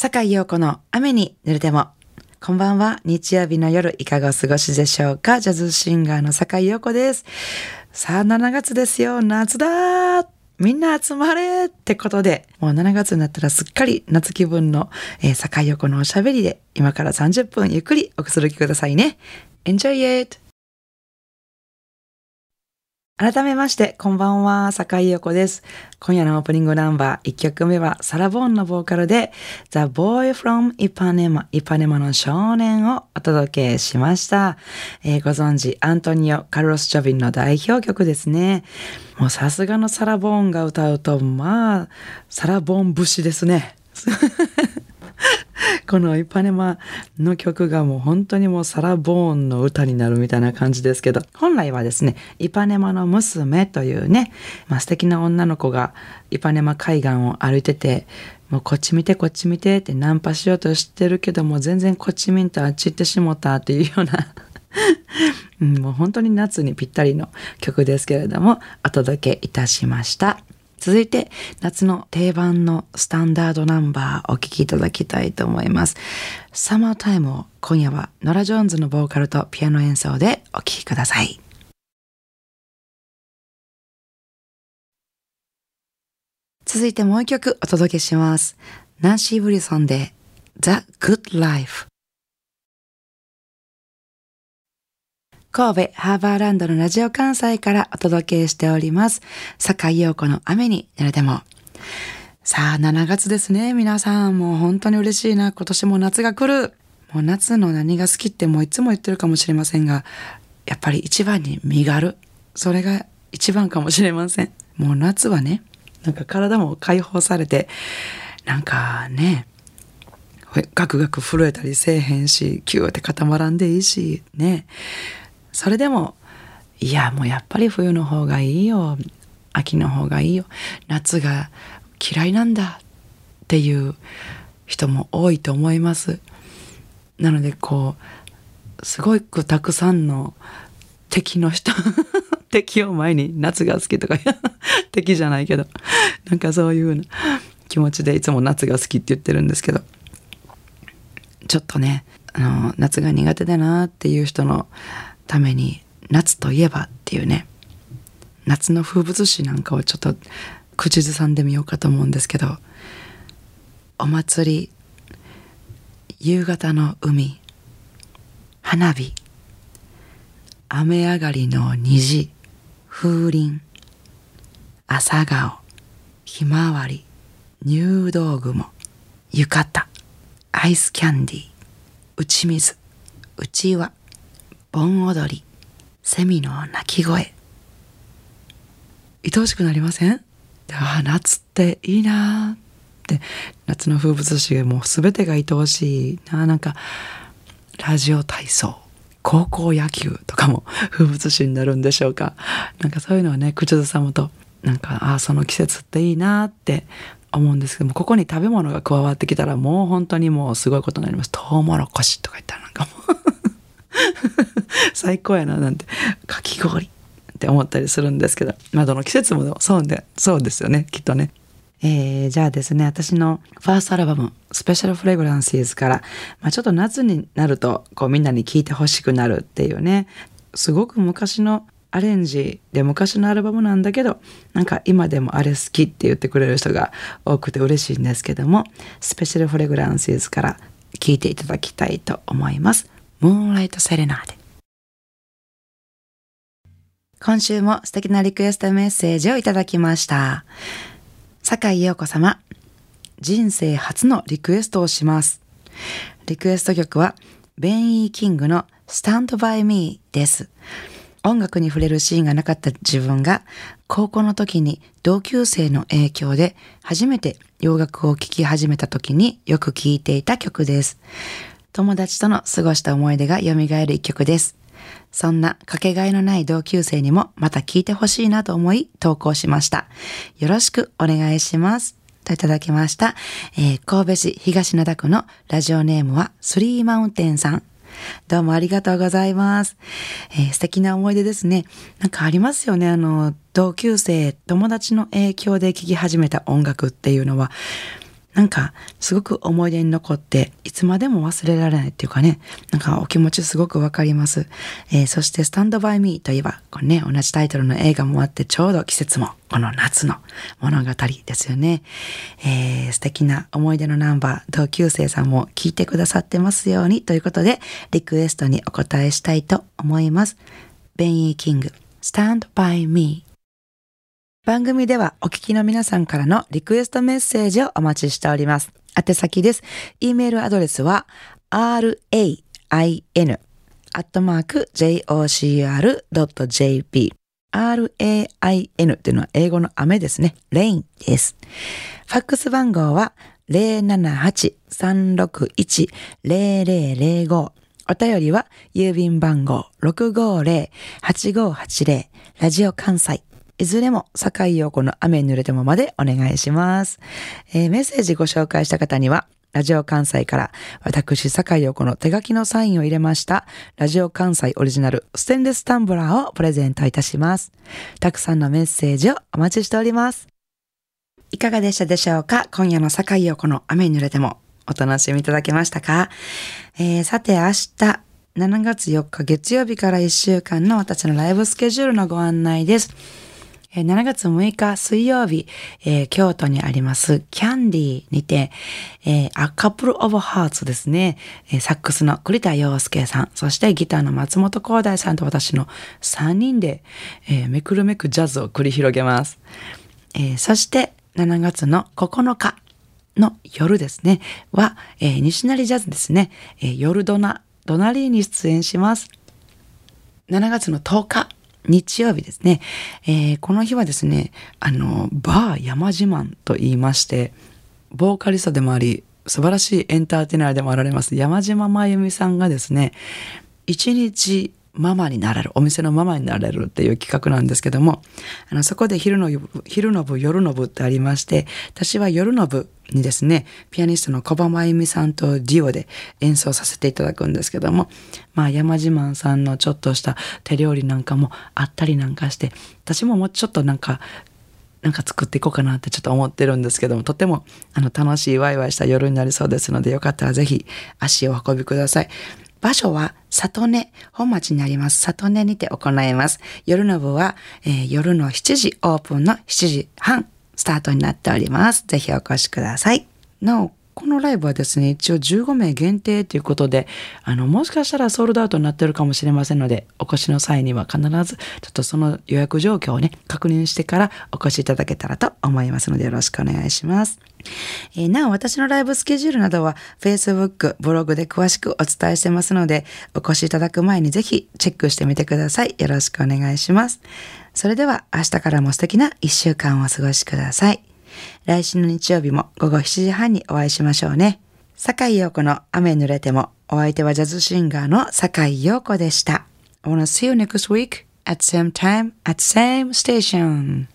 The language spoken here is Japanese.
坂井陽子の雨に濡れても。こんばんは。日曜日の夜、いかがお過ごしでしょうかジャズシンガーの坂井陽子です。さあ、7月ですよ。夏だみんな集まれってことで、もう7月になったらすっかり夏気分の、えー、坂井陽子のおしゃべりで、今から30分ゆっくりおくつろぎくださいね。Enjoy it! 改めまして、こんばんは、坂井陽子です。今夜のオープニングナンバー、1曲目はサラ・ボーンのボーカルで、The Boy from Ipanema、イパネマの少年をお届けしました。えー、ご存知、アントニオ・カルロス・ジョビンの代表曲ですね。もうさすがのサラ・ボーンが歌うと、まあ、サラ・ボーン節ですね。このイパネマの曲がもう本当にもうサラ・ボーンの歌になるみたいな感じですけど、本来はですね、イパネマの娘というね、まあ、素敵な女の子がイパネマ海岸を歩いてて、もうこっち見てこっち見てってナンパしようとしてるけども全然こっち見んとあっち行ってしもたっていうような もう本当に夏にぴったりの曲ですけれどもお届けいたしました。続いて夏の定番のスタンダードナンバーお聴きいただきたいと思います。サマータイムを今夜はノラ・ジョーンズのボーカルとピアノ演奏でお聴きください。続いてもう一曲お届けします。ナンシー・ブリソンで The Good Life 神戸ハーバーランドのラジオ関西からお届けしております。坂井陽子の雨に濡れても。さあ、7月ですね。皆さん、もう本当に嬉しいな。今年も夏が来る。もう夏の何が好きってもういつも言ってるかもしれませんが、やっぱり一番に身軽。それが一番かもしれません。もう夏はね、なんか体も解放されて、なんかね、ガクガク震えたりせえへんし、キューって固まらんでいいし、ね。それでもいやもうやっぱり冬の方がいいよ。秋の方がいいよ。夏が嫌いなんだっていう人も多いと思います。なのでこうすごくたくさんの敵の人 敵を前に夏が好きとか 敵じゃないけどなんかそういう気持ちでいつも夏が好きって言ってるんですけど。ちょっとねあの夏が苦手だなっていう人のために夏といえばっていうね夏の風物詩なんかをちょっと口ずさんでみようかと思うんですけどお祭り夕方の海花火雨上がりの虹風鈴朝顔ひまわり入道雲浴衣アイスキャンディー打ち水うちわ。盆踊り、セミの鳴き声。愛おしくなりません？ああ、夏っていいなって、夏の風物詩がもう全てが愛おしいな。なんか、ラジオ体操、高校野球とかも 風物詩になるんでしょうか？なんかそういうのはね、口ずさむと、なんか、ああ、その季節っていいなって思うんですけども、ここに食べ物が加わってきたらもう本当にもうすごいことになります。トウモロコシとか言ったらなんかもう 最高やななんてかき氷って思ったりするんですけどまあどの季節もそうでそうですよねきっとね。えー、じゃあですね私のファーストアルバム「スペシャルフレグランシーズ」から、まあ、ちょっと夏になるとこうみんなに聴いてほしくなるっていうねすごく昔のアレンジで昔のアルバムなんだけどなんか今でもあれ好きって言ってくれる人が多くて嬉しいんですけどもスペシャルフレグランシーズから聴いていただきたいと思います。ムーンライトセレナーデ。今週も素敵なリクエストメッセージをいただきました。坂井陽子様、人生初のリクエストをします。リクエスト曲は、ベン・イー・キングの Stand By Me です。音楽に触れるシーンがなかった自分が高校の時に同級生の影響で初めて洋楽を聴き始めた時によく聴いていた曲です。友達との過ごした思い出が蘇る一曲です。そんなかけがえのない同級生にもまた聞いてほしいなと思い投稿しました。よろしくお願いします。といただきました。えー、神戸市東灘区のラジオネームはスリーマウンテンさん。どうもありがとうございます。えー、素敵な思い出ですね。なんかありますよね。あの、同級生、友達の影響で聴き始めた音楽っていうのは、なんかすごく思い出に残っていつまでも忘れられないっていうかねなんかお気持ちすごくわかります、えー、そして「スタンドバイミーといえばこれね同じタイトルの映画もあってちょうど季節もこの夏の物語ですよね、えー、素敵な思い出のナンバー同級生さんも聞いてくださってますようにということでリクエストにお答えしたいと思います。ベンイー・キング Stand by me 番組ではお聞きの皆さんからのリクエストメッセージをお待ちしております。宛先です。e メールアドレスは rain アットマーク jocr.jp rain っていうのは英語の雨ですね。rain です。ファックス番号は078-361-0005お便りは郵便番号650-8580ラジオ関西いずれも、坂井陽子の雨に濡れてもまでお願いします。えー、メッセージご紹介した方には、ラジオ関西から私、坂井陽子の手書きのサインを入れました、ラジオ関西オリジナルステンレスタンブラーをプレゼントいたします。たくさんのメッセージをお待ちしております。いかがでしたでしょうか？今夜の坂井陽子の雨に濡れてもお楽しみいただけましたか、えー、さて明日、7月4日月曜日から1週間の私のライブスケジュールのご案内です。7月6日水曜日、えー、京都にありますキャンディーにて、えー、A Couple of Hearts ですね、サックスの栗田洋介さん、そしてギターの松本光大さんと私の3人で、えー、めくるめくジャズを繰り広げます。えー、そして7月の9日の夜ですね、は、えー、西成ジャズですね、えー、夜ドナ、ドナリーに出演します。7月の10日日曜日ですね、えー、この日はですね、あの、バー山自慢と言いまして、ボーカリストでもあり、素晴らしいエンターテイナーでもあられます山島真由美さんがですね、一日ママになれる、お店のママになれるっていう企画なんですけども、あの、そこで昼の、昼の部、夜の部ってありまして、私は夜の部にですね、ピアニストの小葉真由美さんとデュオで演奏させていただくんですけども、まあ山自慢さんのちょっとした手料理なんかもあったりなんかして、私ももうちょっとなんか、なんか作っていこうかなってちょっと思ってるんですけども、とてもあの楽しいワイワイした夜になりそうですので、よかったらぜひ足を運びください。場所は里根、本町にあります里根にて行います。夜の部は、えー、夜の7時オープンの7時半スタートになっております。ぜひお越しください。なお、このライブはですね、一応15名限定ということで、あの、もしかしたらソールドアウトになってるかもしれませんので、お越しの際には必ず、ちょっとその予約状況をね、確認してからお越しいただけたらと思いますので、よろしくお願いします。えー、なお、私のライブスケジュールなどは Facebook、ブログで詳しくお伝えしてますので、お越しいただく前にぜひチェックしてみてください。よろしくお願いします。それでは明日からも素敵な一週間をお過ごしください。来週の日曜日も午後7時半にお会いしましょうね。坂井陽子の雨濡れても、お相手はジャズシンガーの坂井陽子でした。I wanna see you next week at same time at same station.